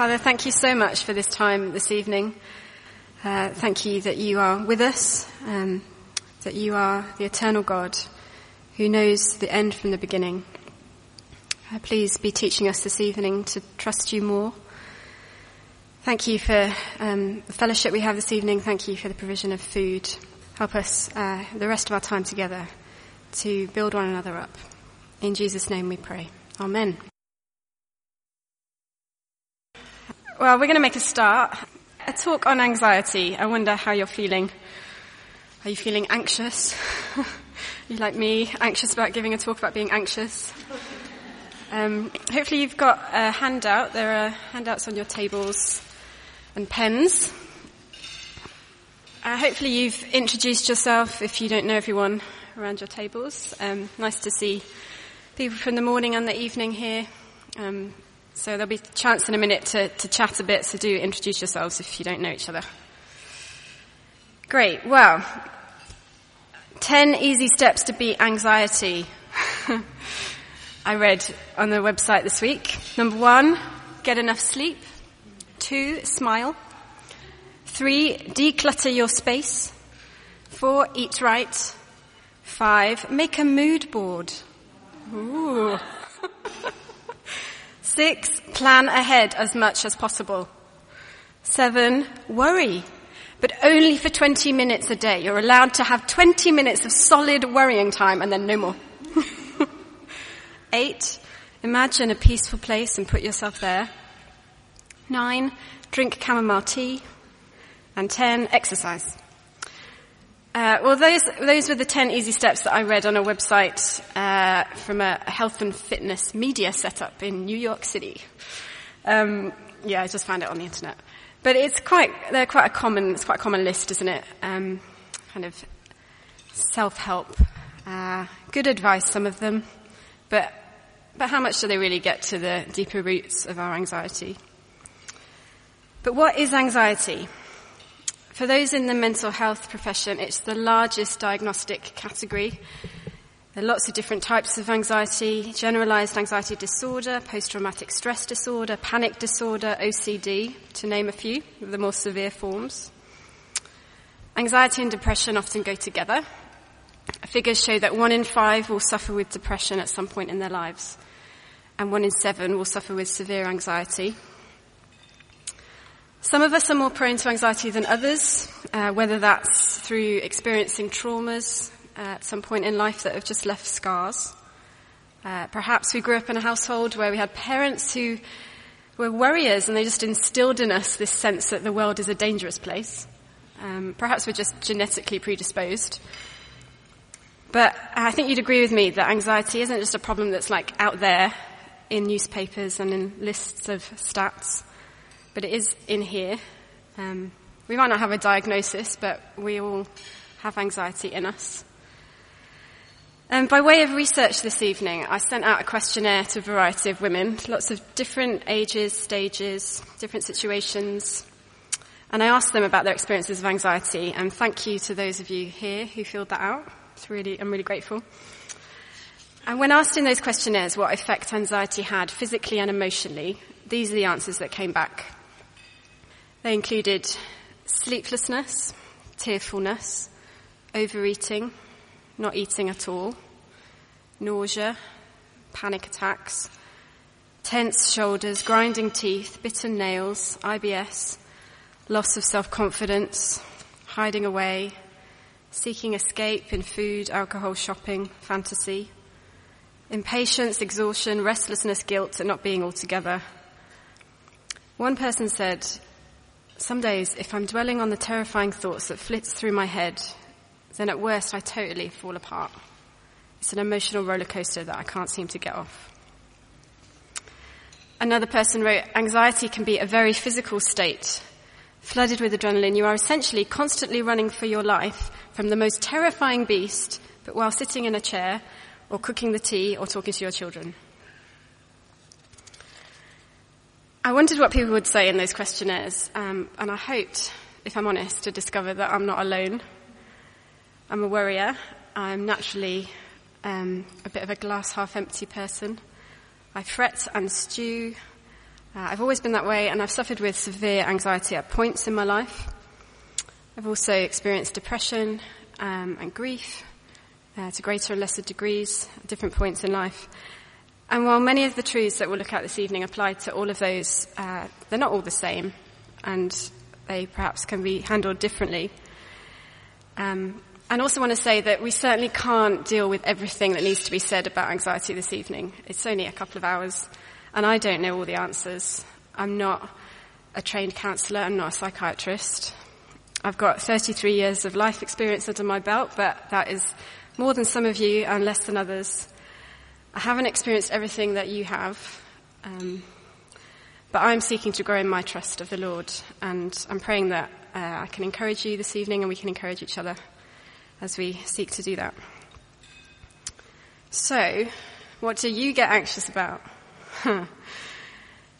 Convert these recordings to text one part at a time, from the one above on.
Father, thank you so much for this time this evening. Uh, thank you that you are with us, um, that you are the eternal God who knows the end from the beginning. Uh, please be teaching us this evening to trust you more. Thank you for um, the fellowship we have this evening. Thank you for the provision of food. Help us uh, the rest of our time together to build one another up. In Jesus' name we pray. Amen. Well, we're going to make a start. A talk on anxiety. I wonder how you're feeling. Are you feeling anxious? you like me, anxious about giving a talk about being anxious? Um, hopefully you've got a handout. There are handouts on your tables and pens. Uh, hopefully you've introduced yourself if you don't know everyone around your tables. Um, nice to see people from the morning and the evening here. Um, so there'll be a chance in a minute to, to chat a bit, so do introduce yourselves if you don't know each other. Great. Well, 10 easy steps to beat anxiety. I read on the website this week. Number one, get enough sleep. Two, smile. Three, declutter your space. Four, eat right. Five, make a mood board. Ooh. Six, plan ahead as much as possible. Seven, worry, but only for 20 minutes a day. You're allowed to have 20 minutes of solid worrying time and then no more. Eight, imagine a peaceful place and put yourself there. Nine, drink chamomile tea. And ten, exercise. Uh, well, those those were the ten easy steps that I read on a website uh, from a health and fitness media setup in New York City. Um, yeah, I just found it on the internet, but it's quite they're quite a common it's quite a common list, isn't it? Um, kind of self help, uh, good advice, some of them, but but how much do they really get to the deeper roots of our anxiety? But what is anxiety? For those in the mental health profession, it's the largest diagnostic category. There are lots of different types of anxiety, generalized anxiety disorder, post-traumatic stress disorder, panic disorder, OCD, to name a few of the more severe forms. Anxiety and depression often go together. Figures show that one in five will suffer with depression at some point in their lives, and one in seven will suffer with severe anxiety. Some of us are more prone to anxiety than others, uh, whether that's through experiencing traumas uh, at some point in life that have just left scars. Uh, perhaps we grew up in a household where we had parents who were worriers and they just instilled in us this sense that the world is a dangerous place. Um, perhaps we're just genetically predisposed. But I think you'd agree with me that anxiety isn't just a problem that's like out there in newspapers and in lists of stats but it is in here. Um, we might not have a diagnosis, but we all have anxiety in us. Um, by way of research this evening, I sent out a questionnaire to a variety of women, lots of different ages, stages, different situations, and I asked them about their experiences of anxiety. And thank you to those of you here who filled that out. It's really, I'm really grateful. And when asked in those questionnaires what effect anxiety had physically and emotionally, these are the answers that came back. They included sleeplessness, tearfulness, overeating, not eating at all, nausea, panic attacks, tense shoulders, grinding teeth, bitten nails, IBS, loss of self-confidence, hiding away, seeking escape in food, alcohol, shopping, fantasy, impatience, exhaustion, restlessness, guilt, and not being all together. One person said, some days, if I'm dwelling on the terrifying thoughts that flits through my head, then at worst I totally fall apart. It's an emotional roller coaster that I can't seem to get off. Another person wrote, anxiety can be a very physical state. Flooded with adrenaline, you are essentially constantly running for your life from the most terrifying beast, but while sitting in a chair or cooking the tea or talking to your children. I wondered what people would say in those questionnaires, um, and I hoped, if I'm honest, to discover that I'm not alone. I'm a worrier. I'm naturally um, a bit of a glass half empty person. I fret and stew. Uh, I've always been that way and I've suffered with severe anxiety at points in my life. I've also experienced depression um, and grief uh, to greater or lesser degrees at different points in life. And while many of the truths that we'll look at this evening apply to all of those, uh, they're not all the same, and they perhaps can be handled differently. Um, and also want to say that we certainly can't deal with everything that needs to be said about anxiety this evening. It's only a couple of hours, and I don't know all the answers. I'm not a trained counsellor, I'm not a psychiatrist. I've got 33 years of life experience under my belt, but that is more than some of you and less than others. I haven't experienced everything that you have, um, but I'm seeking to grow in my trust of the Lord, and I'm praying that uh, I can encourage you this evening and we can encourage each other as we seek to do that. So, what do you get anxious about? We're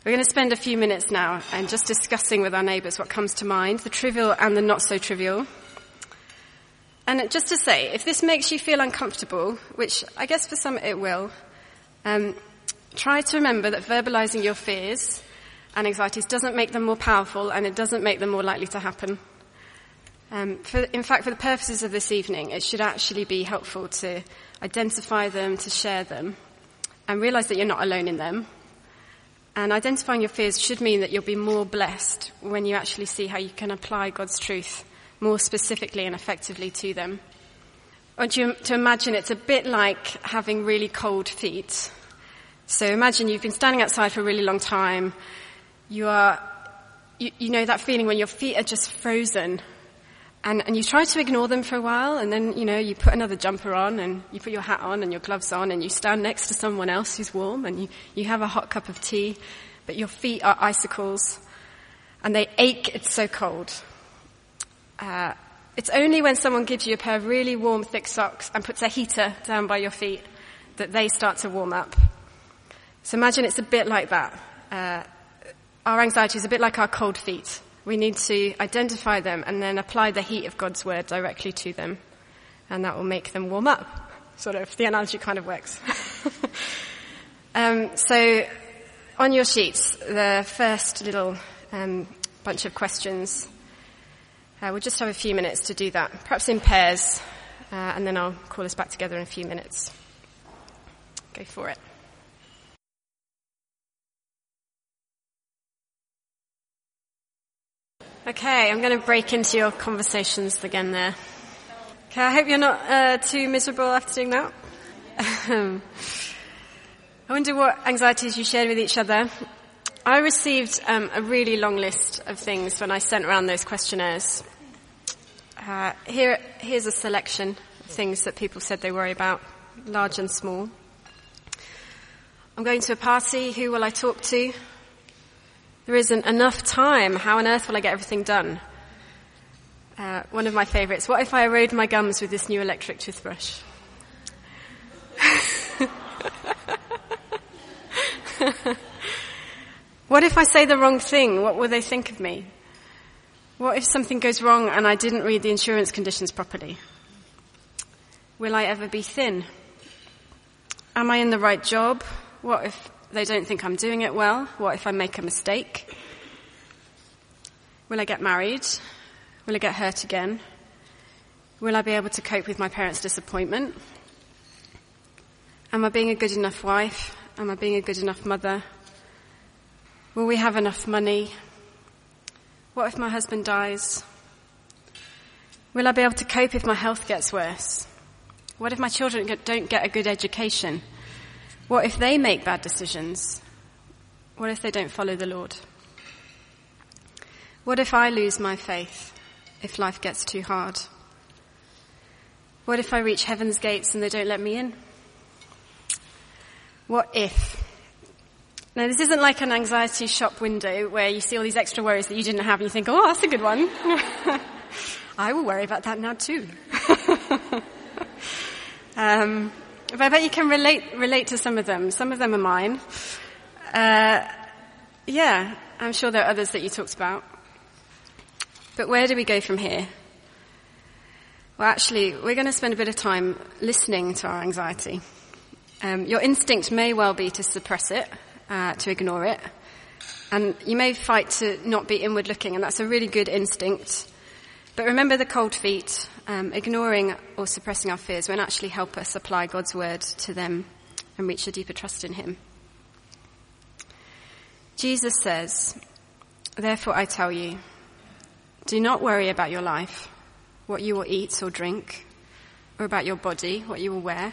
going to spend a few minutes now and just discussing with our neighbours what comes to mind, the trivial and the not so trivial. And just to say, if this makes you feel uncomfortable, which I guess for some it will, um, try to remember that verbalizing your fears and anxieties doesn't make them more powerful and it doesn't make them more likely to happen. Um, for, in fact, for the purposes of this evening, it should actually be helpful to identify them, to share them, and realize that you're not alone in them. And identifying your fears should mean that you'll be more blessed when you actually see how you can apply God's truth more specifically and effectively to them. I want you to imagine it's a bit like having really cold feet. So imagine you've been standing outside for a really long time. You are, you, you know that feeling when your feet are just frozen and, and you try to ignore them for a while, and then, you know, you put another jumper on, and you put your hat on and your gloves on, and you stand next to someone else who's warm, and you, you have a hot cup of tea, but your feet are icicles, and they ache, it's so cold. Uh, it's only when someone gives you a pair of really warm, thick socks and puts a heater down by your feet that they start to warm up. So imagine it's a bit like that. Uh, our anxiety is a bit like our cold feet. We need to identify them and then apply the heat of God's word directly to them. And that will make them warm up. Sort of, the analogy kind of works. um, so, on your sheets, the first little um, bunch of questions. Uh, we'll just have a few minutes to do that, perhaps in pairs, uh, and then I'll call us back together in a few minutes. Go for it. Okay, I'm going to break into your conversations again there. Okay, I hope you're not uh, too miserable after doing that. I wonder what anxieties you shared with each other. I received um, a really long list of things when I sent around those questionnaires. Uh, here, here's a selection of things that people said they worry about, large and small. I'm going to a party. Who will I talk to? There isn't enough time. How on earth will I get everything done? Uh, one of my favourites. What if I erode my gums with this new electric toothbrush? what if I say the wrong thing? What will they think of me? What if something goes wrong and I didn't read the insurance conditions properly? Will I ever be thin? Am I in the right job? What if they don't think I'm doing it well. What if I make a mistake? Will I get married? Will I get hurt again? Will I be able to cope with my parents' disappointment? Am I being a good enough wife? Am I being a good enough mother? Will we have enough money? What if my husband dies? Will I be able to cope if my health gets worse? What if my children don't get a good education? What if they make bad decisions? What if they don't follow the Lord? What if I lose my faith if life gets too hard? What if I reach heaven's gates and they don't let me in? What if? Now, this isn't like an anxiety shop window where you see all these extra worries that you didn't have and you think, oh, that's a good one. I will worry about that now too. um, but I bet you can relate, relate to some of them. Some of them are mine. Uh, yeah, I'm sure there are others that you talked about. But where do we go from here? Well, actually, we're going to spend a bit of time listening to our anxiety. Um, your instinct may well be to suppress it, uh, to ignore it. And you may fight to not be inward looking, and that's a really good instinct. But remember the cold feet, um, ignoring or suppressing our fears won't actually help us apply God's word to them and reach a deeper trust in Him. Jesus says, Therefore I tell you, do not worry about your life, what you will eat or drink, or about your body, what you will wear.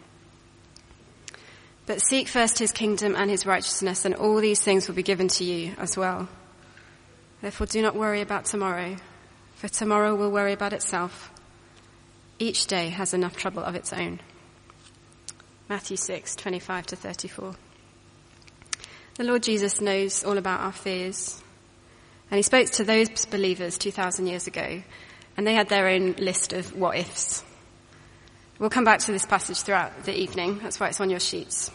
But seek first his kingdom and his righteousness and all these things will be given to you as well. Therefore do not worry about tomorrow for tomorrow will worry about itself. Each day has enough trouble of its own. Matthew 6, 25 to 34. The Lord Jesus knows all about our fears. And he spoke to those believers 2,000 years ago, and they had their own list of what ifs. We'll come back to this passage throughout the evening. That's why it's on your sheets.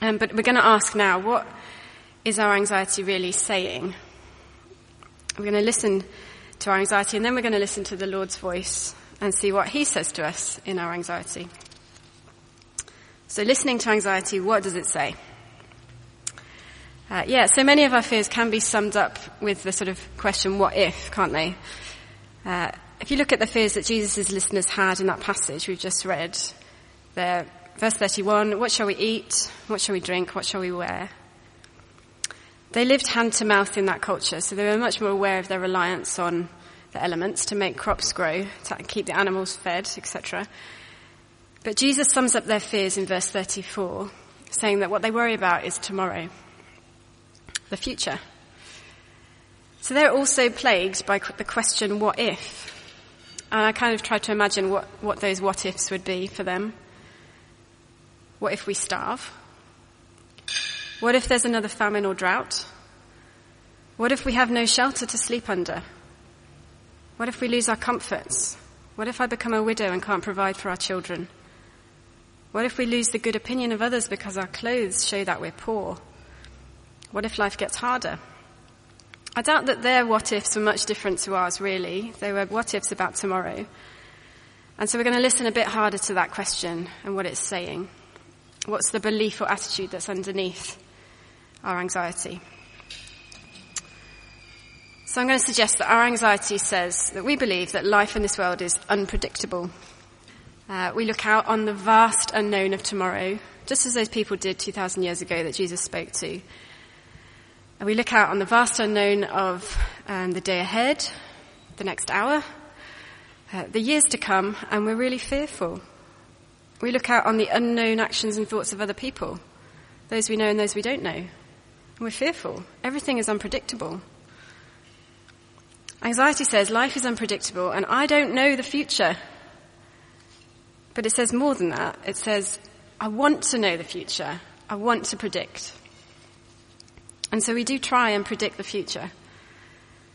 Um, but we're going to ask now, what is our anxiety really saying? We're going to listen to our anxiety, and then we're going to listen to the Lord's voice and see what He says to us in our anxiety. So, listening to anxiety, what does it say? Uh, yeah, so many of our fears can be summed up with the sort of question, what if, can't they? Uh, if you look at the fears that Jesus' listeners had in that passage we've just read, there, verse 31, what shall we eat? What shall we drink? What shall we wear? They lived hand to mouth in that culture, so they were much more aware of their reliance on the elements to make crops grow, to keep the animals fed, etc. But Jesus sums up their fears in verse 34, saying that what they worry about is tomorrow, the future. So they're also plagued by the question, what if? And I kind of tried to imagine what, what those what ifs would be for them. What if we starve? What if there's another famine or drought? What if we have no shelter to sleep under? What if we lose our comforts? What if I become a widow and can't provide for our children? What if we lose the good opinion of others because our clothes show that we're poor? What if life gets harder? I doubt that their what ifs were much different to ours, really. They were what ifs about tomorrow. And so we're going to listen a bit harder to that question and what it's saying. What's the belief or attitude that's underneath? our anxiety. So I'm going to suggest that our anxiety says that we believe that life in this world is unpredictable. Uh, we look out on the vast unknown of tomorrow, just as those people did 2,000 years ago that Jesus spoke to. And we look out on the vast unknown of um, the day ahead, the next hour, uh, the years to come, and we're really fearful. We look out on the unknown actions and thoughts of other people, those we know and those we don't know. And We're fearful. Everything is unpredictable. Anxiety says life is unpredictable and I don't know the future. But it says more than that. It says, I want to know the future. I want to predict. And so we do try and predict the future.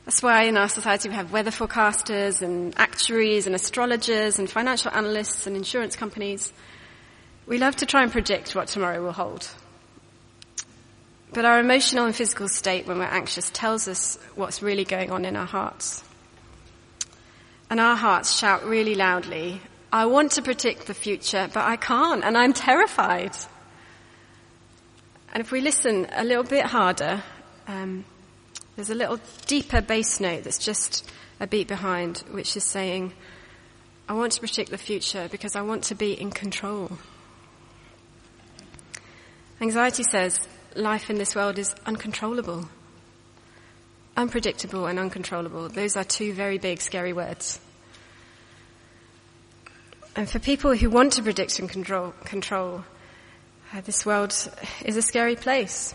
That's why in our society we have weather forecasters and actuaries and astrologers and financial analysts and insurance companies. We love to try and predict what tomorrow will hold. But our emotional and physical state when we're anxious tells us what's really going on in our hearts. And our hearts shout really loudly, I want to predict the future, but I can't, and I'm terrified. And if we listen a little bit harder, um, there's a little deeper bass note that's just a beat behind, which is saying, I want to predict the future because I want to be in control. Anxiety says, life in this world is uncontrollable. unpredictable and uncontrollable. Those are two very big, scary words. And for people who want to predict and control, control uh, this world is a scary place.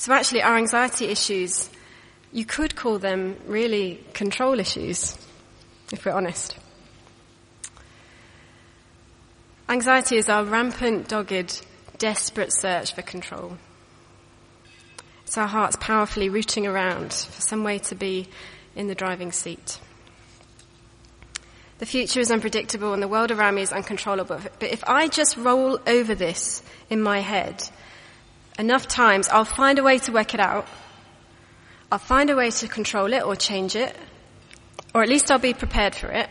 So actually our anxiety issues, you could call them really control issues, if we're honest. Anxiety is our rampant, dogged, desperate search for control. It's our hearts powerfully rooting around for some way to be in the driving seat. The future is unpredictable and the world around me is uncontrollable. But if I just roll over this in my head enough times, I'll find a way to work it out. I'll find a way to control it or change it. Or at least I'll be prepared for it.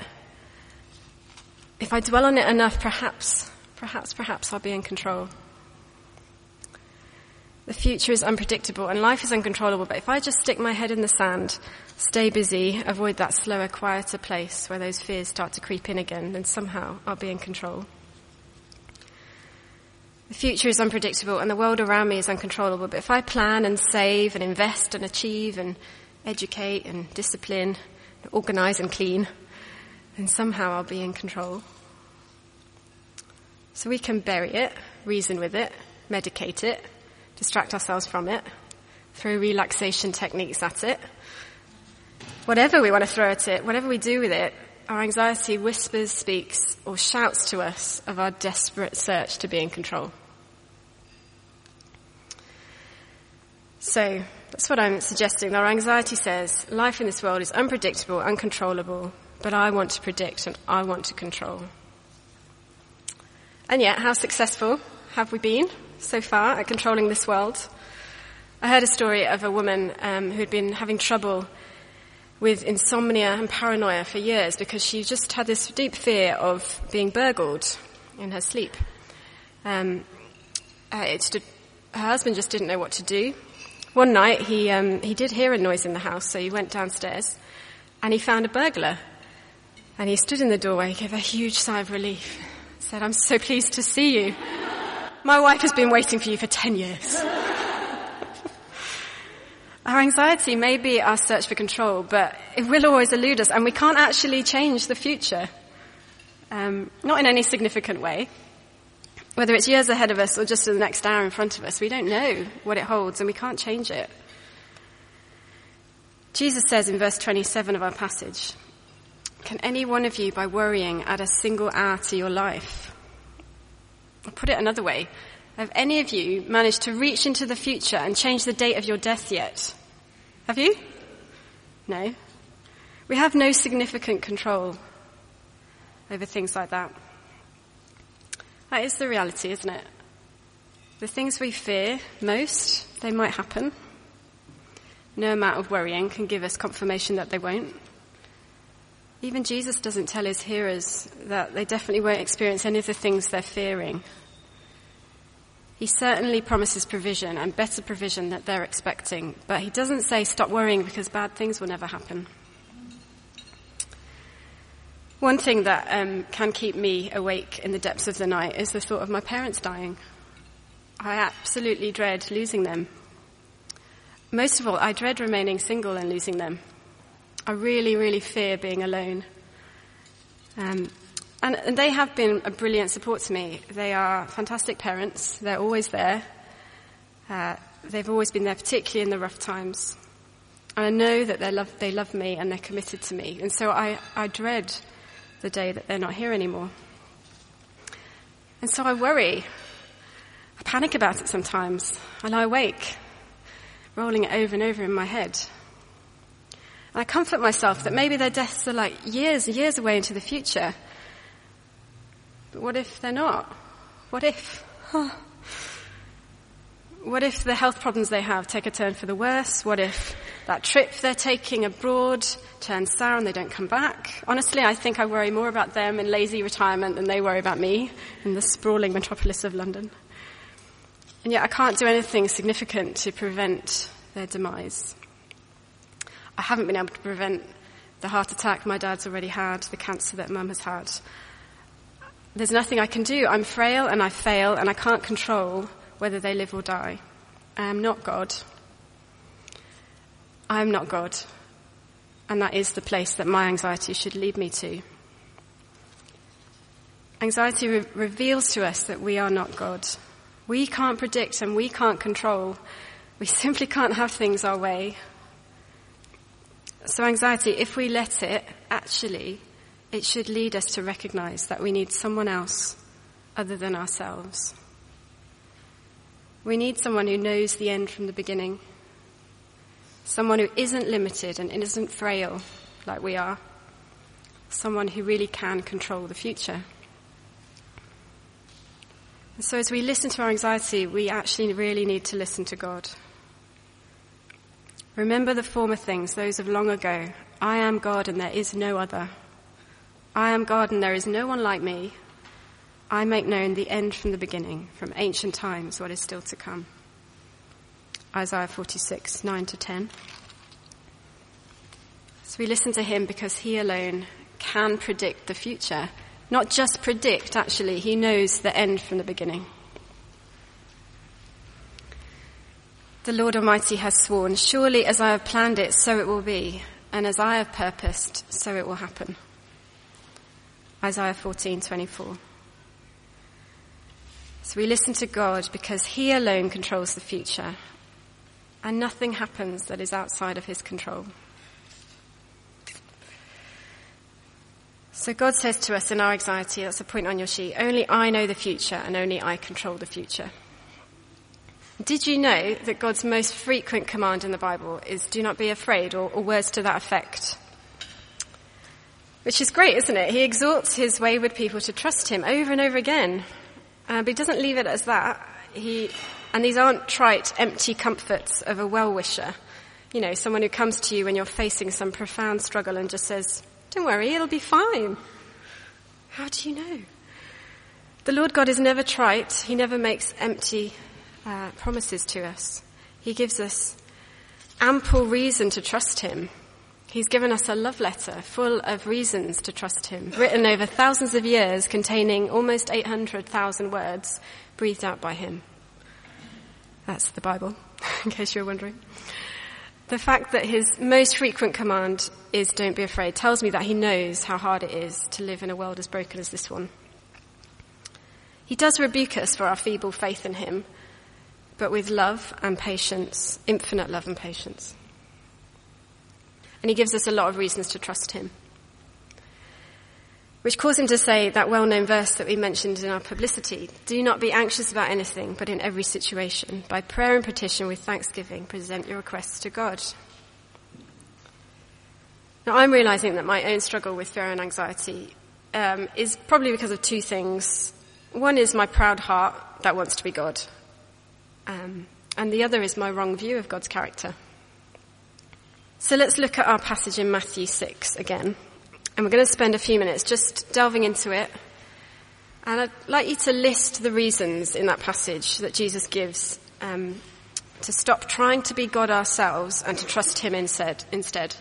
If I dwell on it enough, perhaps, perhaps, perhaps I'll be in control. The future is unpredictable and life is uncontrollable, but if I just stick my head in the sand, stay busy, avoid that slower, quieter place where those fears start to creep in again, then somehow I'll be in control. The future is unpredictable and the world around me is uncontrollable, but if I plan and save and invest and achieve and educate and discipline, and organize and clean, then somehow I'll be in control. So we can bury it, reason with it, medicate it, distract ourselves from it, throw relaxation techniques at it. Whatever we want to throw at it, whatever we do with it, our anxiety whispers, speaks, or shouts to us of our desperate search to be in control. So, that's what I'm suggesting. Our anxiety says, life in this world is unpredictable, uncontrollable, but I want to predict and I want to control. And yet, how successful have we been? so far at controlling this world. I heard a story of a woman um, who had been having trouble with insomnia and paranoia for years because she just had this deep fear of being burgled in her sleep. Um, uh, her husband just didn't know what to do. One night he um, he did hear a noise in the house, so he went downstairs and he found a burglar. And he stood in the doorway, gave a huge sigh of relief, said, "I'm so pleased to see you." My wife has been waiting for you for 10 years. Our anxiety may be our search for control, but it will always elude us and we can't actually change the future. Um, not in any significant way. Whether it's years ahead of us or just the next hour in front of us, we don't know what it holds and we can't change it. Jesus says in verse 27 of our passage, Can any one of you, by worrying, add a single hour to your life? I'll put it another way. Have any of you managed to reach into the future and change the date of your death yet? Have you? No. We have no significant control over things like that. That is the reality, isn't it? The things we fear most, they might happen. No amount of worrying can give us confirmation that they won't. Even Jesus doesn't tell his hearers that they definitely won't experience any of the things they're fearing. He certainly promises provision and better provision that they're expecting, but he doesn't say stop worrying because bad things will never happen. One thing that um, can keep me awake in the depths of the night is the thought of my parents dying. I absolutely dread losing them. Most of all, I dread remaining single and losing them. I really, really fear being alone. Um, and, and, they have been a brilliant support to me. They are fantastic parents. They're always there. Uh, they've always been there, particularly in the rough times. And I know that they love, they love me and they're committed to me. And so I, I dread the day that they're not here anymore. And so I worry. I panic about it sometimes. I lie awake, rolling it over and over in my head. And I comfort myself that maybe their deaths are like years years away into the future. But what if they're not? What if? What if the health problems they have take a turn for the worse? What if that trip they're taking abroad turns sour and they don't come back? Honestly, I think I worry more about them in lazy retirement than they worry about me in the sprawling metropolis of London. And yet I can't do anything significant to prevent their demise. I haven't been able to prevent the heart attack my dad's already had, the cancer that mum has had. There's nothing I can do. I'm frail and I fail and I can't control whether they live or die. I am not God. I'm not God. And that is the place that my anxiety should lead me to. Anxiety re- reveals to us that we are not God. We can't predict and we can't control. We simply can't have things our way. So anxiety, if we let it, actually, it should lead us to recognize that we need someone else other than ourselves. We need someone who knows the end from the beginning. Someone who isn't limited and isn't frail like we are. Someone who really can control the future. So as we listen to our anxiety, we actually really need to listen to God. Remember the former things, those of long ago. I am God and there is no other. I am God and there is no one like me. I make known the end from the beginning, from ancient times, what is still to come. Isaiah 46, 9 to 10. So we listen to him because he alone can predict the future not just predict, actually, he knows the end from the beginning. The Lord Almighty has sworn, surely as I have planned it, so it will be, and as I have purposed, so it will happen. Isaiah 14:24. So we listen to God because he alone controls the future, and nothing happens that is outside of his control. So God says to us in our anxiety, that's a point on your sheet, only I know the future and only I control the future. Did you know that God's most frequent command in the Bible is do not be afraid or, or words to that effect? Which is great, isn't it? He exhorts his wayward people to trust him over and over again. Uh, but he doesn't leave it as that. He, and these aren't trite, empty comforts of a well-wisher. You know, someone who comes to you when you're facing some profound struggle and just says, don't worry, it'll be fine. How do you know? The Lord God is never trite. He never makes empty uh, promises to us. He gives us ample reason to trust Him. He's given us a love letter full of reasons to trust Him, written over thousands of years containing almost 800,000 words breathed out by Him. That's the Bible, in case you're wondering. The fact that his most frequent command is don't be afraid tells me that he knows how hard it is to live in a world as broken as this one. He does rebuke us for our feeble faith in him, but with love and patience, infinite love and patience. And he gives us a lot of reasons to trust him which caused him to say that well-known verse that we mentioned in our publicity, do not be anxious about anything, but in every situation, by prayer and petition with thanksgiving, present your requests to God. Now I'm realizing that my own struggle with fear and anxiety um, is probably because of two things. One is my proud heart that wants to be God, um, and the other is my wrong view of God's character. So let's look at our passage in Matthew 6 again. And we're going to spend a few minutes just delving into it. And I'd like you to list the reasons in that passage that Jesus gives um, to stop trying to be God ourselves and to trust Him instead. instead.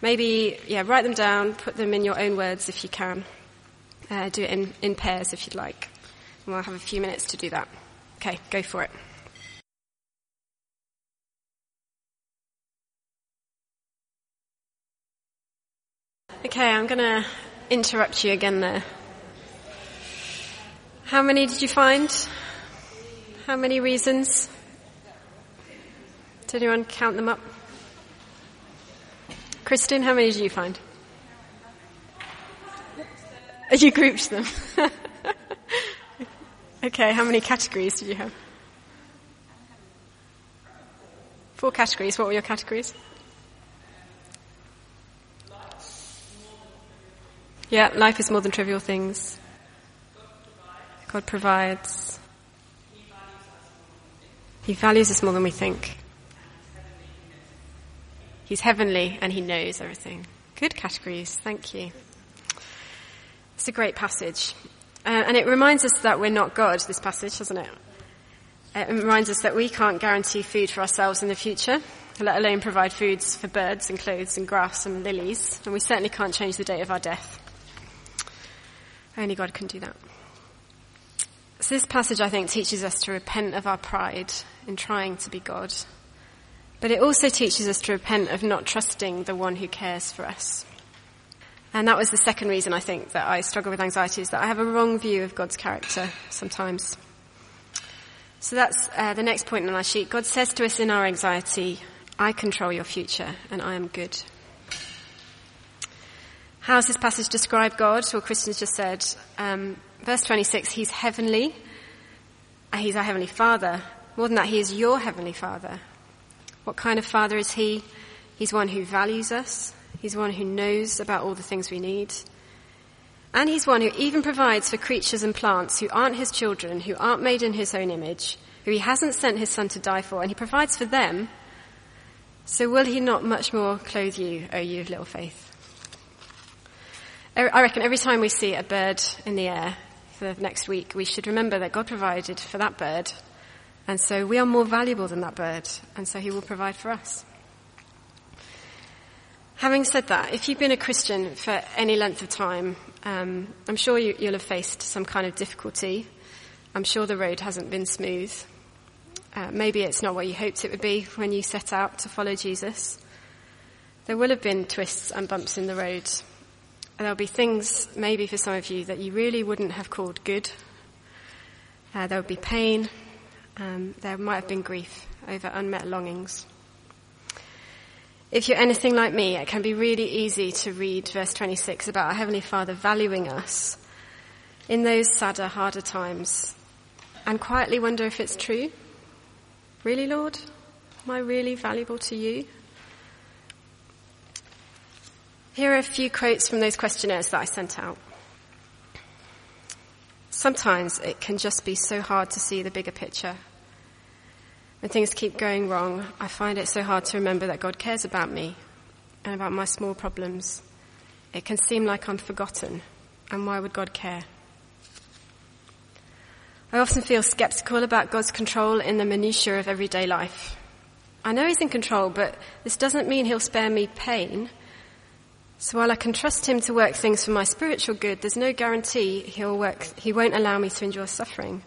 Maybe, yeah, write them down, put them in your own words if you can. Uh, do it in, in pairs if you'd like. And we'll have a few minutes to do that. Okay, go for it. Okay, I'm going to interrupt you again there. How many did you find? How many reasons? Did anyone count them up? Kristen, how many did you find? You grouped them. okay, how many categories did you have? Four categories. What were your categories? Yeah, life is more than trivial things. God provides. He values us more than we think. He's heavenly and he knows everything. Good categories. Thank you. It's a great passage. Uh, and it reminds us that we're not God, this passage, doesn't it? It reminds us that we can't guarantee food for ourselves in the future, let alone provide foods for birds and clothes and grass and lilies. And we certainly can't change the date of our death. Only God can do that. So this passage, I think, teaches us to repent of our pride in trying to be God But it also teaches us to repent of not trusting the one who cares for us. And that was the second reason I think that I struggle with anxiety is that I have a wrong view of God's character sometimes. So that's uh, the next point on our sheet. God says to us in our anxiety, I control your future and I am good. How does this passage describe God? Well, Kristen's just said, um, verse 26, He's heavenly. He's our heavenly Father. More than that, He is your heavenly Father. What kind of Father is He? He's one who values us. He's one who knows about all the things we need. And He's one who even provides for creatures and plants who aren't His children, who aren't made in His own image, who He hasn't sent His Son to die for, and He provides for them. So will He not much more clothe you, O you of little faith? I reckon every time we see a bird in the air for the next week, we should remember that God provided for that bird. And so we are more valuable than that bird. And so he will provide for us. Having said that, if you've been a Christian for any length of time, um, I'm sure you, will have faced some kind of difficulty. I'm sure the road hasn't been smooth. Uh, maybe it's not what you hoped it would be when you set out to follow Jesus. There will have been twists and bumps in the road. There'll be things, maybe for some of you, that you really wouldn't have called good. Uh, there would be pain. Um, there might have been grief over unmet longings. If you're anything like me, it can be really easy to read verse 26 about our Heavenly Father valuing us in those sadder, harder times and quietly wonder if it's true. Really, Lord? Am I really valuable to you? Here are a few quotes from those questionnaires that I sent out. Sometimes it can just be so hard to see the bigger picture. When things keep going wrong, I find it so hard to remember that God cares about me and about my small problems. It can seem like I'm forgotten, and why would God care? I often feel skeptical about God's control in the minutiae of everyday life. I know He's in control, but this doesn't mean He'll spare me pain so while I can trust him to work things for my spiritual good, there's no guarantee he'll work, he won't allow me to endure suffering.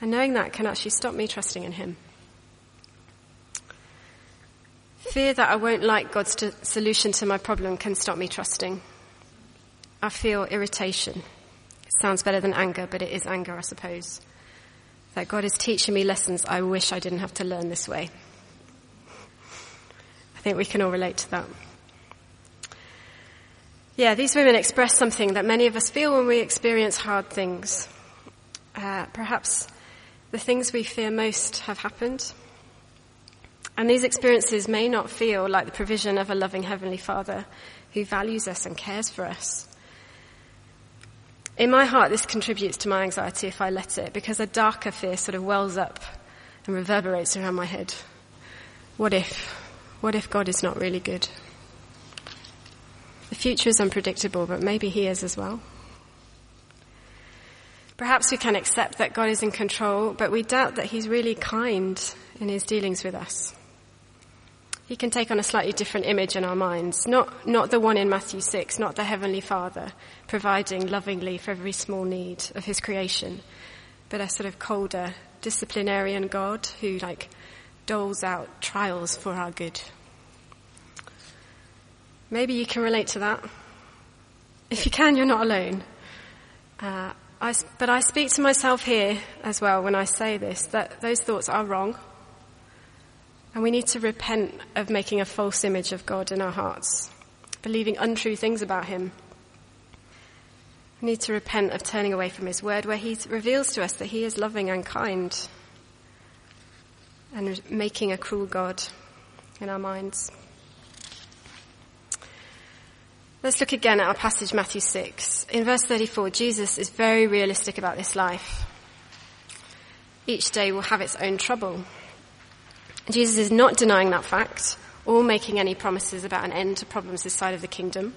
And knowing that can actually stop me trusting in him. Fear that I won't like God's to, solution to my problem can stop me trusting. I feel irritation. It sounds better than anger, but it is anger, I suppose. That God is teaching me lessons I wish I didn't have to learn this way. I think we can all relate to that. Yeah, these women express something that many of us feel when we experience hard things. Uh, perhaps the things we fear most have happened. And these experiences may not feel like the provision of a loving Heavenly Father who values us and cares for us. In my heart, this contributes to my anxiety if I let it, because a darker fear sort of wells up and reverberates around my head. What if? What if God is not really good? The future is unpredictable, but maybe He is as well. Perhaps we can accept that God is in control, but we doubt that He's really kind in His dealings with us. He can take on a slightly different image in our minds, not, not the one in Matthew 6, not the Heavenly Father providing lovingly for every small need of His creation, but a sort of colder, disciplinarian God who like doles out trials for our good. Maybe you can relate to that. If you can, you're not alone. Uh, I, but I speak to myself here as well when I say this, that those thoughts are wrong. And we need to repent of making a false image of God in our hearts, believing untrue things about Him. We need to repent of turning away from His word where He reveals to us that He is loving and kind and making a cruel God in our minds. Let's look again at our passage, Matthew 6. In verse 34, Jesus is very realistic about this life. Each day will have its own trouble. Jesus is not denying that fact or making any promises about an end to problems this side of the kingdom.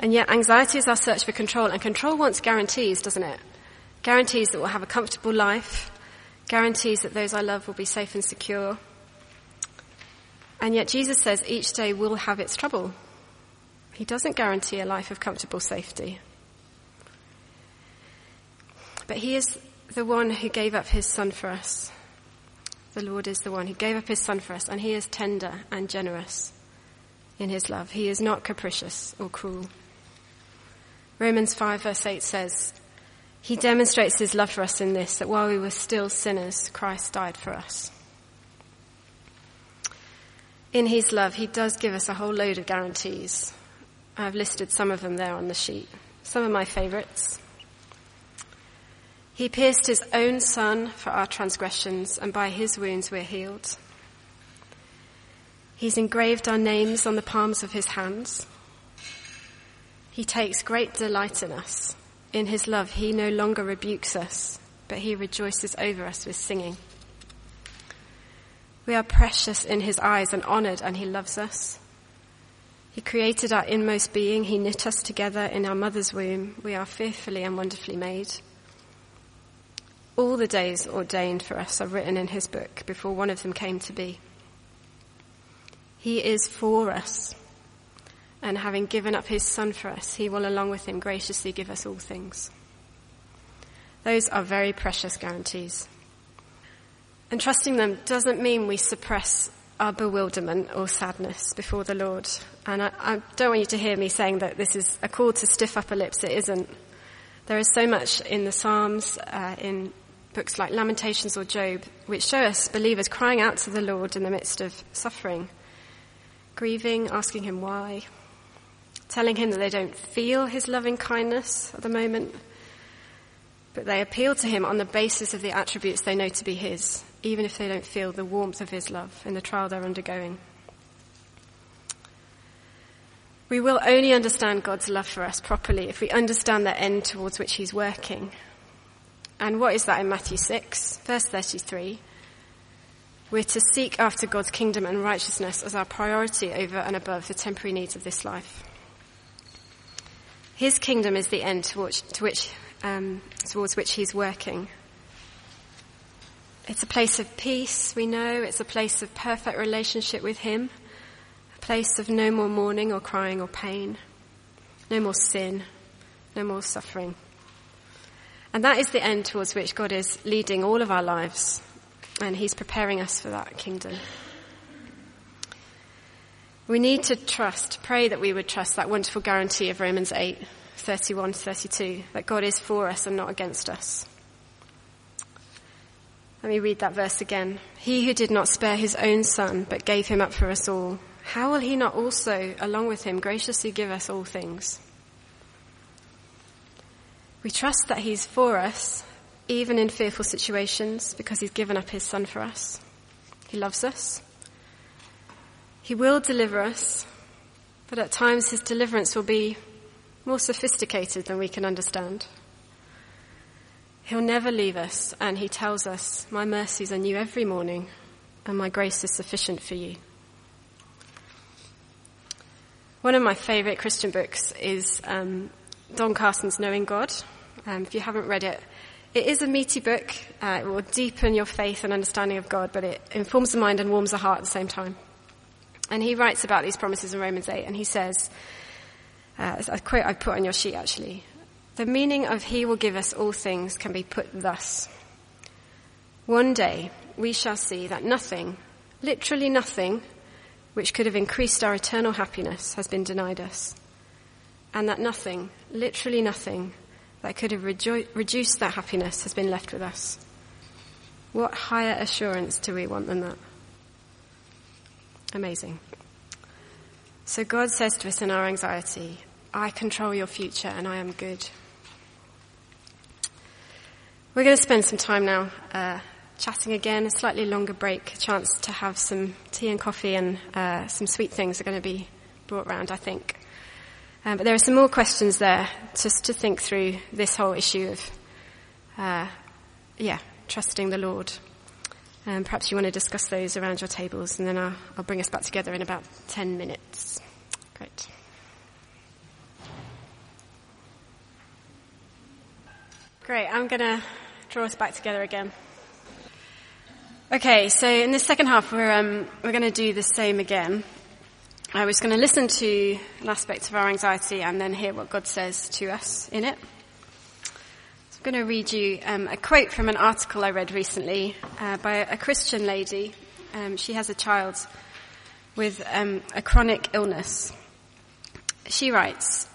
And yet anxiety is our search for control and control wants guarantees, doesn't it? Guarantees that we'll have a comfortable life, guarantees that those I love will be safe and secure. And yet Jesus says each day will have its trouble. He doesn't guarantee a life of comfortable safety. But He is the one who gave up His Son for us. The Lord is the one who gave up his son for us, and he is tender and generous in his love. He is not capricious or cruel. Romans 5 verse 8 says, He demonstrates his love for us in this, that while we were still sinners, Christ died for us. In his love, he does give us a whole load of guarantees. I've listed some of them there on the sheet. Some of my favorites. He pierced his own son for our transgressions, and by his wounds we're healed. He's engraved our names on the palms of his hands. He takes great delight in us. In his love, he no longer rebukes us, but he rejoices over us with singing. We are precious in his eyes and honored, and he loves us. He created our inmost being. He knit us together in our mother's womb. We are fearfully and wonderfully made. All the days ordained for us are written in his book before one of them came to be. He is for us. And having given up his son for us, he will along with him graciously give us all things. Those are very precious guarantees. And trusting them doesn't mean we suppress our bewilderment or sadness before the Lord. And I, I, don't want you to hear me saying that this is a call to stiff upper lips. It isn't. There is so much in the Psalms, uh, in books like Lamentations or Job, which show us believers crying out to the Lord in the midst of suffering, grieving, asking Him why, telling Him that they don't feel His loving kindness at the moment, but they appeal to Him on the basis of the attributes they know to be His even if they don't feel the warmth of his love in the trial they're undergoing. We will only understand God's love for us properly if we understand the end towards which he's working. And what is that in Matthew 6, verse 33? We're to seek after God's kingdom and righteousness as our priority over and above the temporary needs of this life. His kingdom is the end towards, to which, um, towards which he's working. It's a place of peace, we know. It's a place of perfect relationship with Him. A place of no more mourning or crying or pain. No more sin. No more suffering. And that is the end towards which God is leading all of our lives. And He's preparing us for that kingdom. We need to trust, pray that we would trust that wonderful guarantee of Romans 8, 31 32, that God is for us and not against us. Let me read that verse again. He who did not spare his own son, but gave him up for us all, how will he not also, along with him, graciously give us all things? We trust that he's for us, even in fearful situations, because he's given up his son for us. He loves us. He will deliver us, but at times his deliverance will be more sophisticated than we can understand. He'll never leave us, and he tells us, My mercies are new every morning, and my grace is sufficient for you. One of my favorite Christian books is um, Don Carson's Knowing God. Um, if you haven't read it, it is a meaty book. Uh, it will deepen your faith and understanding of God, but it informs the mind and warms the heart at the same time. And he writes about these promises in Romans 8, and he says, uh, a quote I put on your sheet actually, the meaning of He will give us all things can be put thus. One day we shall see that nothing, literally nothing, which could have increased our eternal happiness has been denied us. And that nothing, literally nothing, that could have rejo- reduced that happiness has been left with us. What higher assurance do we want than that? Amazing. So God says to us in our anxiety, I control your future and I am good. We're going to spend some time now uh, chatting again, a slightly longer break, a chance to have some tea and coffee and uh, some sweet things are going to be brought round, I think. Um, but there are some more questions there just to think through this whole issue of, uh, yeah, trusting the Lord. Um, perhaps you want to discuss those around your tables and then I'll, I'll bring us back together in about 10 minutes. Great. Great, I'm going to draw us back together again. Okay, so in the second half, we're um, we're going to do the same again. I was going to listen to an aspect of our anxiety and then hear what God says to us in it. I'm going to read you um, a quote from an article I read recently uh, by a Christian lady. Um, she has a child with um, a chronic illness. She writes,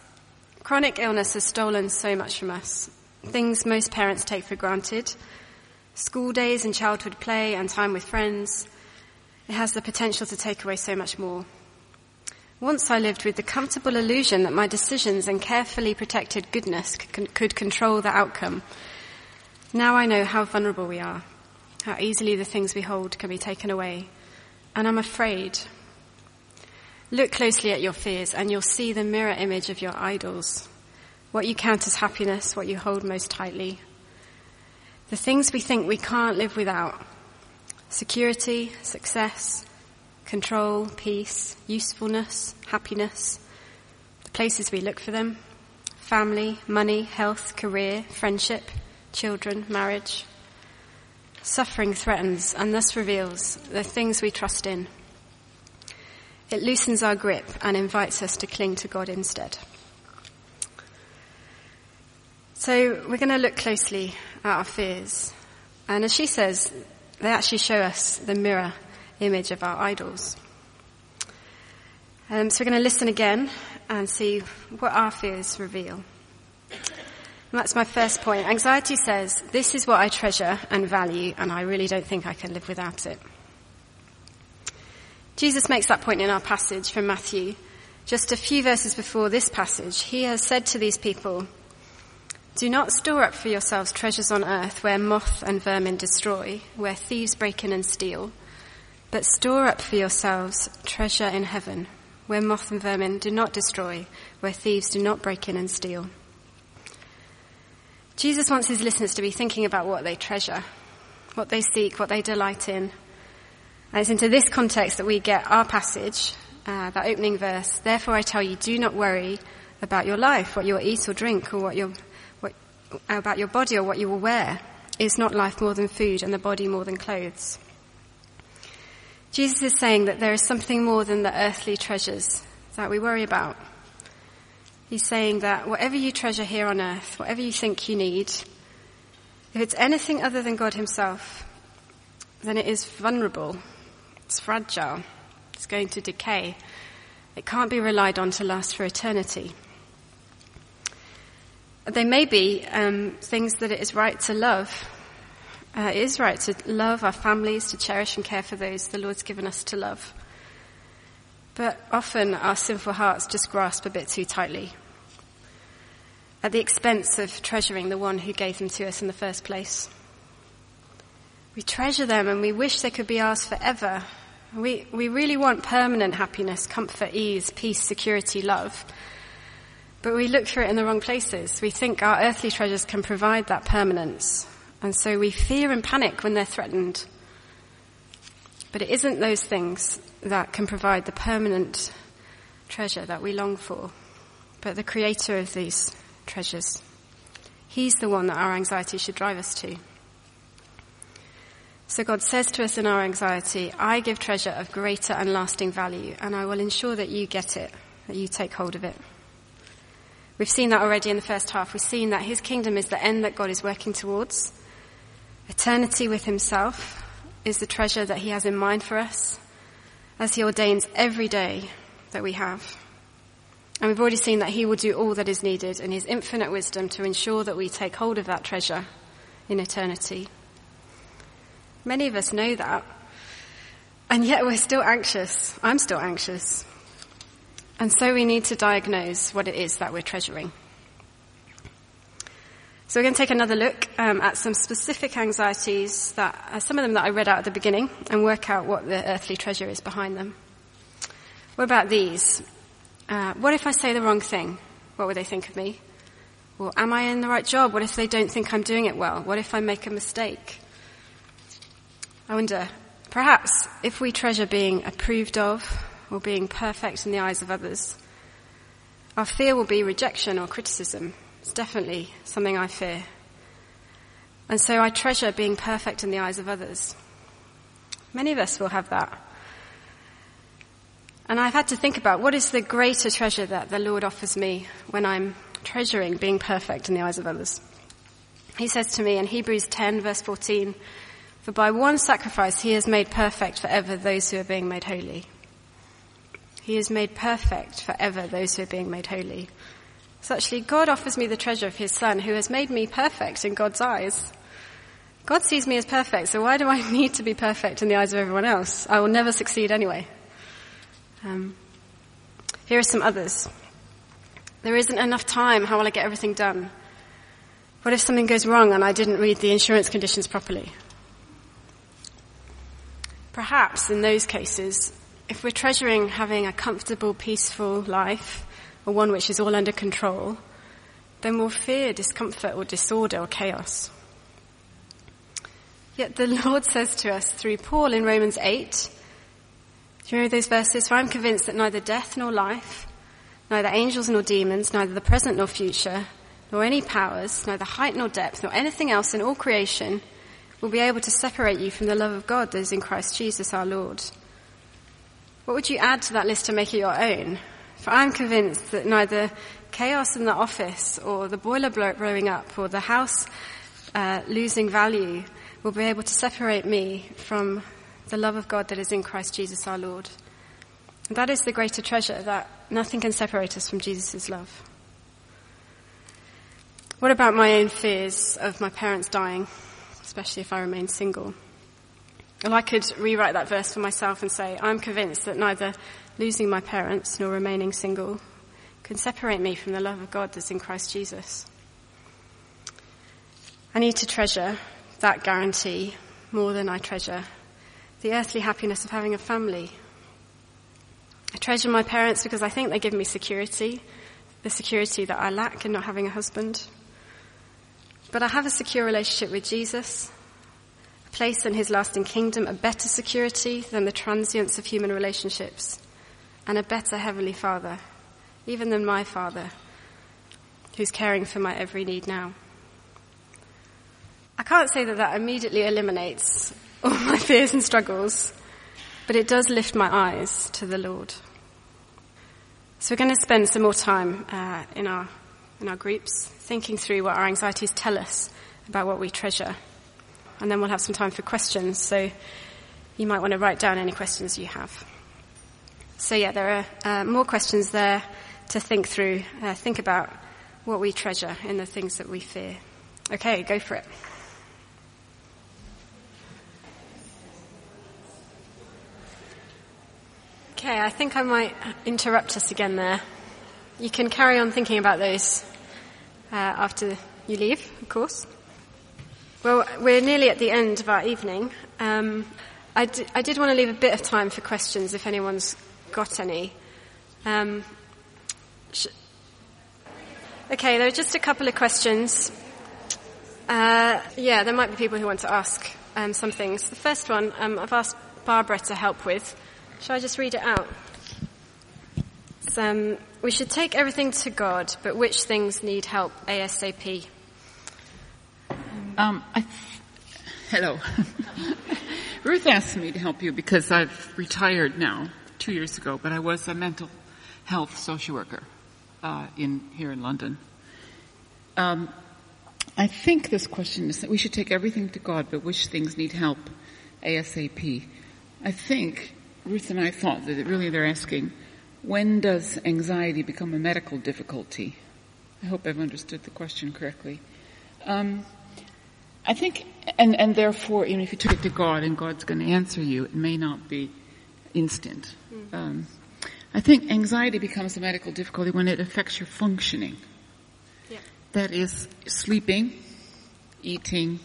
Chronic illness has stolen so much from us. Things most parents take for granted. School days and childhood play and time with friends. It has the potential to take away so much more. Once I lived with the comfortable illusion that my decisions and carefully protected goodness could control the outcome. Now I know how vulnerable we are, how easily the things we hold can be taken away, and I'm afraid. Look closely at your fears and you'll see the mirror image of your idols, what you count as happiness, what you hold most tightly. The things we think we can't live without. Security, success, control, peace, usefulness, happiness, the places we look for them, family, money, health, career, friendship, children, marriage. Suffering threatens and thus reveals the things we trust in. It loosens our grip and invites us to cling to God instead. So we're going to look closely at our fears. And as she says, they actually show us the mirror image of our idols. Um, so we're going to listen again and see what our fears reveal. And that's my first point. Anxiety says, this is what I treasure and value, and I really don't think I can live without it. Jesus makes that point in our passage from Matthew. Just a few verses before this passage, he has said to these people, do not store up for yourselves treasures on earth where moth and vermin destroy, where thieves break in and steal, but store up for yourselves treasure in heaven, where moth and vermin do not destroy, where thieves do not break in and steal. Jesus wants his listeners to be thinking about what they treasure, what they seek, what they delight in. And it's into this context that we get our passage, uh, that opening verse. Therefore I tell you, do not worry about your life, what you'll eat or drink, or what you what, about your body or what you will wear. Is not life more than food and the body more than clothes? Jesus is saying that there is something more than the earthly treasures that we worry about. He's saying that whatever you treasure here on earth, whatever you think you need, if it's anything other than God himself, then it is vulnerable. It's fragile. It's going to decay. It can't be relied on to last for eternity. They may be um, things that it is right to love, uh, it is right to love our families, to cherish and care for those the Lord's given us to love. But often our sinful hearts just grasp a bit too tightly at the expense of treasuring the one who gave them to us in the first place. We treasure them and we wish they could be ours forever. We, we really want permanent happiness, comfort, ease, peace, security, love. But we look for it in the wrong places. We think our earthly treasures can provide that permanence. And so we fear and panic when they're threatened. But it isn't those things that can provide the permanent treasure that we long for, but the creator of these treasures. He's the one that our anxiety should drive us to. So God says to us in our anxiety, I give treasure of greater and lasting value, and I will ensure that you get it, that you take hold of it. We've seen that already in the first half. We've seen that his kingdom is the end that God is working towards. Eternity with himself is the treasure that he has in mind for us as he ordains every day that we have. And we've already seen that he will do all that is needed in his infinite wisdom to ensure that we take hold of that treasure in eternity. Many of us know that. And yet we're still anxious. I'm still anxious. And so we need to diagnose what it is that we're treasuring. So we're going to take another look um, at some specific anxieties that, uh, some of them that I read out at the beginning, and work out what the earthly treasure is behind them. What about these? Uh, what if I say the wrong thing? What would they think of me? Or am I in the right job? What if they don't think I'm doing it well? What if I make a mistake? I wonder, perhaps if we treasure being approved of or being perfect in the eyes of others, our fear will be rejection or criticism it's definitely something I fear. And so I treasure being perfect in the eyes of others. Many of us will have that. And I've had to think about what is the greater treasure that the Lord offers me when I'm treasuring being perfect in the eyes of others. He says to me in Hebrews 10 verse 14, for by one sacrifice he has made perfect forever those who are being made holy. He has made perfect forever those who are being made holy. So actually God offers me the treasure of his son who has made me perfect in God's eyes. God sees me as perfect, so why do I need to be perfect in the eyes of everyone else? I will never succeed anyway. Um, here are some others. There isn't enough time. How will I get everything done? What if something goes wrong and I didn't read the insurance conditions properly? Perhaps in those cases, if we're treasuring having a comfortable, peaceful life, or one which is all under control, then we'll fear discomfort or disorder or chaos. Yet the Lord says to us through Paul in Romans 8, do you know those verses? For I'm convinced that neither death nor life, neither angels nor demons, neither the present nor future, nor any powers, neither height nor depth, nor anything else in all creation will be able to separate you from the love of God that is in Christ Jesus our Lord. What would you add to that list to make it your own? For I'm convinced that neither chaos in the office or the boiler blowing up or the house uh, losing value will be able to separate me from the love of God that is in Christ Jesus our Lord. And that is the greater treasure that nothing can separate us from Jesus' love. What about my own fears of my parents dying, especially if I remain single? Well, I could rewrite that verse for myself and say, I'm convinced that neither losing my parents nor remaining single can separate me from the love of God that's in Christ Jesus. I need to treasure that guarantee more than I treasure the earthly happiness of having a family. I treasure my parents because I think they give me security, the security that I lack in not having a husband. But I have a secure relationship with Jesus, place in his lasting kingdom, a better security than the transience of human relationships, and a better heavenly father, even than my father, who's caring for my every need now. I can't say that that immediately eliminates all my fears and struggles, but it does lift my eyes to the Lord. So we're going to spend some more time uh, in our in our groups, thinking through what our anxieties tell us about what we treasure. And then we'll have some time for questions, so you might want to write down any questions you have. So yeah, there are uh, more questions there to think through. Uh, think about what we treasure in the things that we fear. Okay, go for it. Okay, I think I might interrupt us again there. You can carry on thinking about those uh, after you leave, of course. Well, we're nearly at the end of our evening. Um, I, d- I did want to leave a bit of time for questions if anyone's got any. Um, sh- okay, there are just a couple of questions. Uh, yeah, there might be people who want to ask um, some things. The first one um, I've asked Barbara to help with. Shall I just read it out? Um, we should take everything to God, but which things need help ASAP? Um, th- hello. Ruth asked me to help you because I've retired now, two years ago, but I was a mental health social worker uh, in here in London. Um, I think this question is that we should take everything to God, but which things need help ASAP. I think Ruth and I thought that really they're asking when does anxiety become a medical difficulty? I hope I've understood the question correctly. Um, I think, and, and therefore, even if you took it to God and God's going to answer you, it may not be instant. Mm. Um, I think anxiety becomes a medical difficulty when it affects your functioning. Yeah. That is sleeping, eating,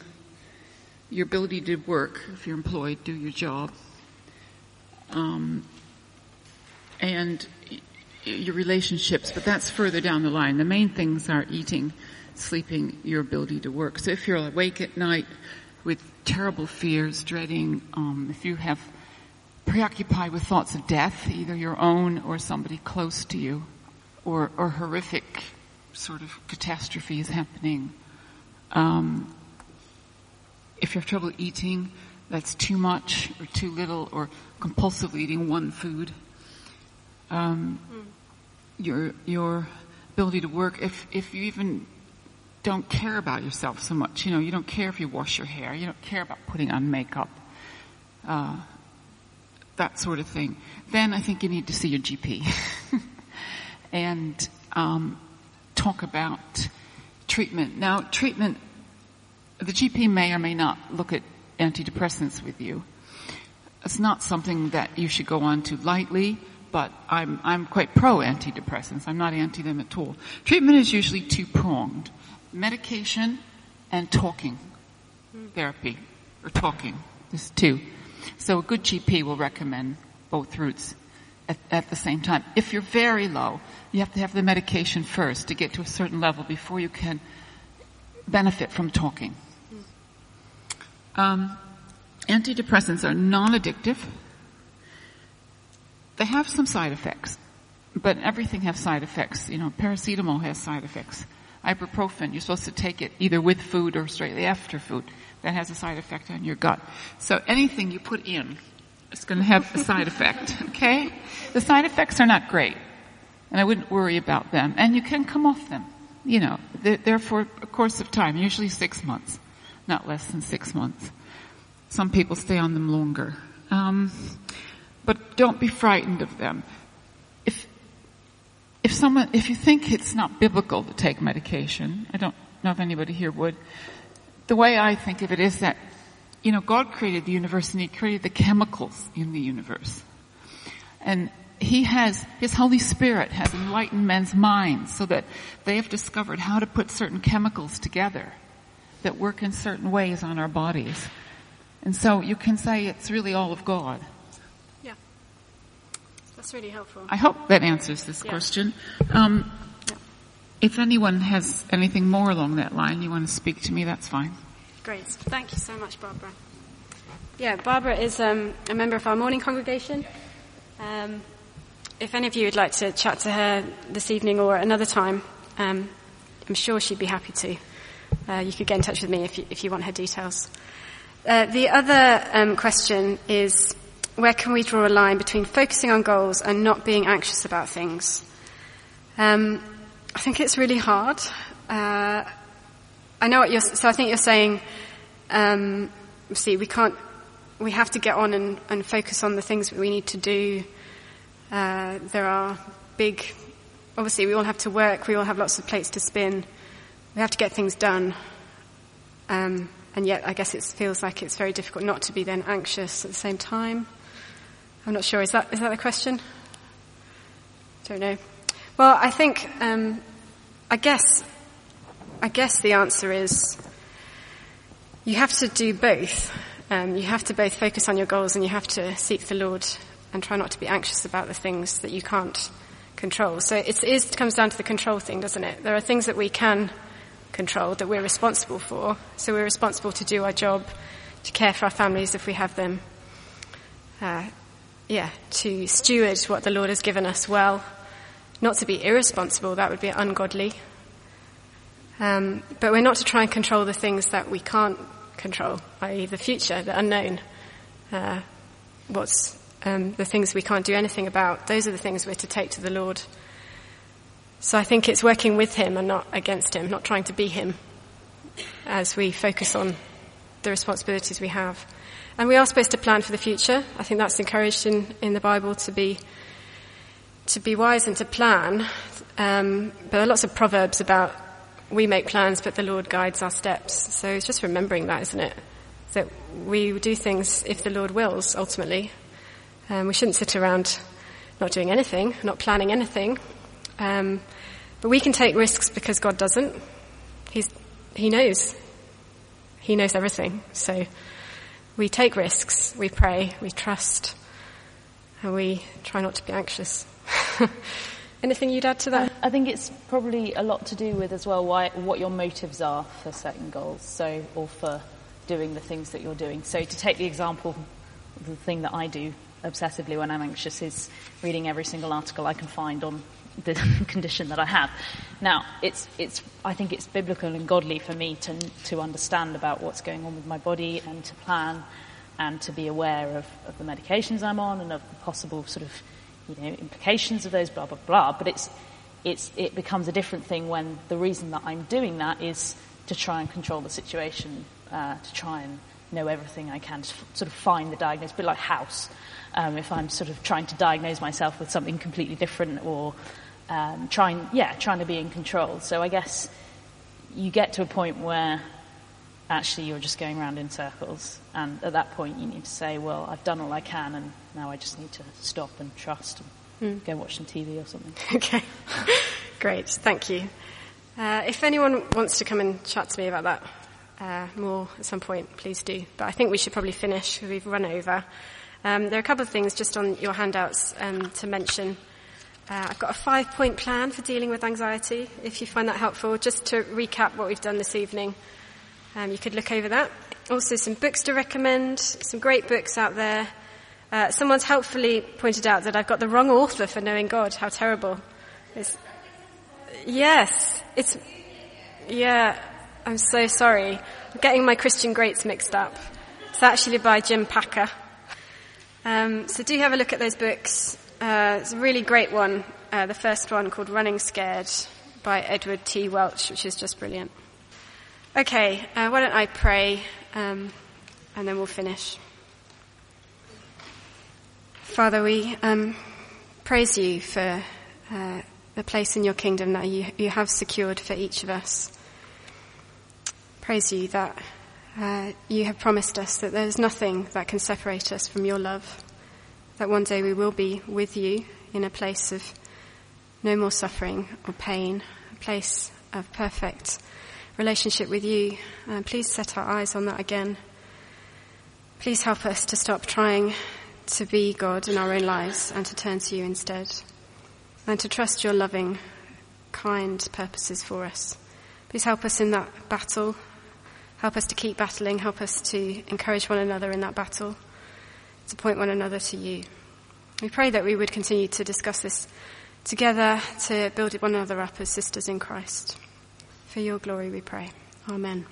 your ability to work, if you're employed, do your job, um, and your relationships, but that's further down the line. The main things are eating, sleeping, your ability to work. So if you're awake at night with terrible fears, dreading, um, if you have preoccupied with thoughts of death, either your own or somebody close to you, or, or horrific sort of catastrophes happening, um, if you have trouble eating, that's too much or too little, or compulsively eating one food, um, mm. your your ability to work. If if you even don't care about yourself so much. You know, you don't care if you wash your hair. You don't care about putting on makeup. Uh, that sort of thing. Then I think you need to see your GP and um, talk about treatment. Now, treatment. The GP may or may not look at antidepressants with you. It's not something that you should go on to lightly but I'm, I'm quite pro antidepressants. I'm not anti them at all. Treatment is usually two pronged. Medication and talking therapy or talking. There's two. So a good GP will recommend both routes at, at, the same time. If you're very low, you have to have the medication first to get to a certain level before you can benefit from talking. Um, antidepressants are non-addictive. They have some side effects, but everything has side effects. You know, paracetamol has side effects. Ibuprofen, you're supposed to take it either with food or straightly after food. That has a side effect on your gut. So anything you put in is going to have a side effect, okay? The side effects are not great, and I wouldn't worry about them. And you can come off them, you know, they're, they're for a course of time, usually six months, not less than six months. Some people stay on them longer. Um, but don't be frightened of them. If, someone, if you think it's not biblical to take medication, I don't know if anybody here would, the way I think of it is that, you know, God created the universe and He created the chemicals in the universe. And He has, His Holy Spirit has enlightened men's minds so that they have discovered how to put certain chemicals together that work in certain ways on our bodies. And so you can say it's really all of God. That's really helpful. I hope that answers this yeah. question. Um, yeah. If anyone has anything more along that line you want to speak to me, that's fine. Great. Thank you so much, Barbara. Yeah, Barbara is um, a member of our morning congregation. Um, if any of you would like to chat to her this evening or another time, um, I'm sure she'd be happy to. Uh, you could get in touch with me if you, if you want her details. Uh, the other um, question is where can we draw a line between focusing on goals and not being anxious about things? Um, I think it's really hard. Uh, I know what you're, so I think you're saying, um, see, we can't, we have to get on and, and focus on the things that we need to do. Uh, there are big, obviously we all have to work, we all have lots of plates to spin. We have to get things done. Um, and yet I guess it feels like it's very difficult not to be then anxious at the same time. I'm not sure. Is that is that the question? Don't know. Well, I think um, I guess I guess the answer is you have to do both. Um, you have to both focus on your goals and you have to seek the Lord and try not to be anxious about the things that you can't control. So it is, comes down to the control thing, doesn't it? There are things that we can control that we're responsible for. So we're responsible to do our job, to care for our families if we have them, uh, yeah, to steward what the Lord has given us well, not to be irresponsible, that would be ungodly. Um, but we're not to try and control the things that we can't control, i.e. the future, the unknown, uh, what's um, the things we can't do anything about. Those are the things we're to take to the Lord. So I think it's working with Him and not against Him, not trying to be Him as we focus on the responsibilities we have. And we are supposed to plan for the future. I think that's encouraged in, in the Bible to be, to be wise and to plan. Um, but there are lots of proverbs about we make plans, but the Lord guides our steps. So it's just remembering that, isn't it? That we do things if the Lord wills, ultimately. Um, we shouldn't sit around not doing anything, not planning anything. Um, but we can take risks because God doesn't. He's, he knows. He knows everything. So we take risks, we pray, we trust, and we try not to be anxious. Anything you'd add to that? I think it's probably a lot to do with as well why, what your motives are for setting goals, so or for doing the things that you're doing. So to take the example, the thing that I do obsessively when I'm anxious is reading every single article I can find on the condition that I have. Now, it's, it's, I think it's biblical and godly for me to, to understand about what's going on with my body and to plan and to be aware of, of the medications I'm on and of the possible sort of, you know, implications of those, blah, blah, blah. But it's, it's, it becomes a different thing when the reason that I'm doing that is to try and control the situation, uh, to try and know everything I can, to f- sort of find the diagnosis, a bit like house. Um, if I'm sort of trying to diagnose myself with something completely different or um, trying, yeah, trying to be in control. So I guess you get to a point where actually you're just going around in circles. And at that point, you need to say, well, I've done all I can, and now I just need to stop and trust and mm. go watch some TV or something. Okay, great, thank you. Uh, if anyone wants to come and chat to me about that uh, more at some point, please do. But I think we should probably finish because we've run over. Um, there are a couple of things just on your handouts um, to mention. Uh, I've got a five point plan for dealing with anxiety, if you find that helpful. Just to recap what we've done this evening, um, you could look over that. Also, some books to recommend, some great books out there. Uh, someone's helpfully pointed out that I've got the wrong author for knowing God. How terrible. It's, yes, it's, yeah, I'm so sorry. I'm getting my Christian Greats mixed up. It's actually by Jim Packer. Um, so do have a look at those books. Uh, it's a really great one. Uh, the first one called Running Scared by Edward T. Welch, which is just brilliant. Okay, uh, why don't I pray um, and then we'll finish. Father, we um, praise you for uh, the place in your kingdom that you, you have secured for each of us. Praise you that uh, you have promised us that there's nothing that can separate us from your love, that one day we will be with you in a place of no more suffering or pain, a place of perfect relationship with you. Uh, please set our eyes on that again. Please help us to stop trying to be God in our own lives and to turn to you instead, and to trust your loving, kind purposes for us. Please help us in that battle Help us to keep battling. Help us to encourage one another in that battle, to point one another to you. We pray that we would continue to discuss this together to build one another up as sisters in Christ. For your glory we pray. Amen.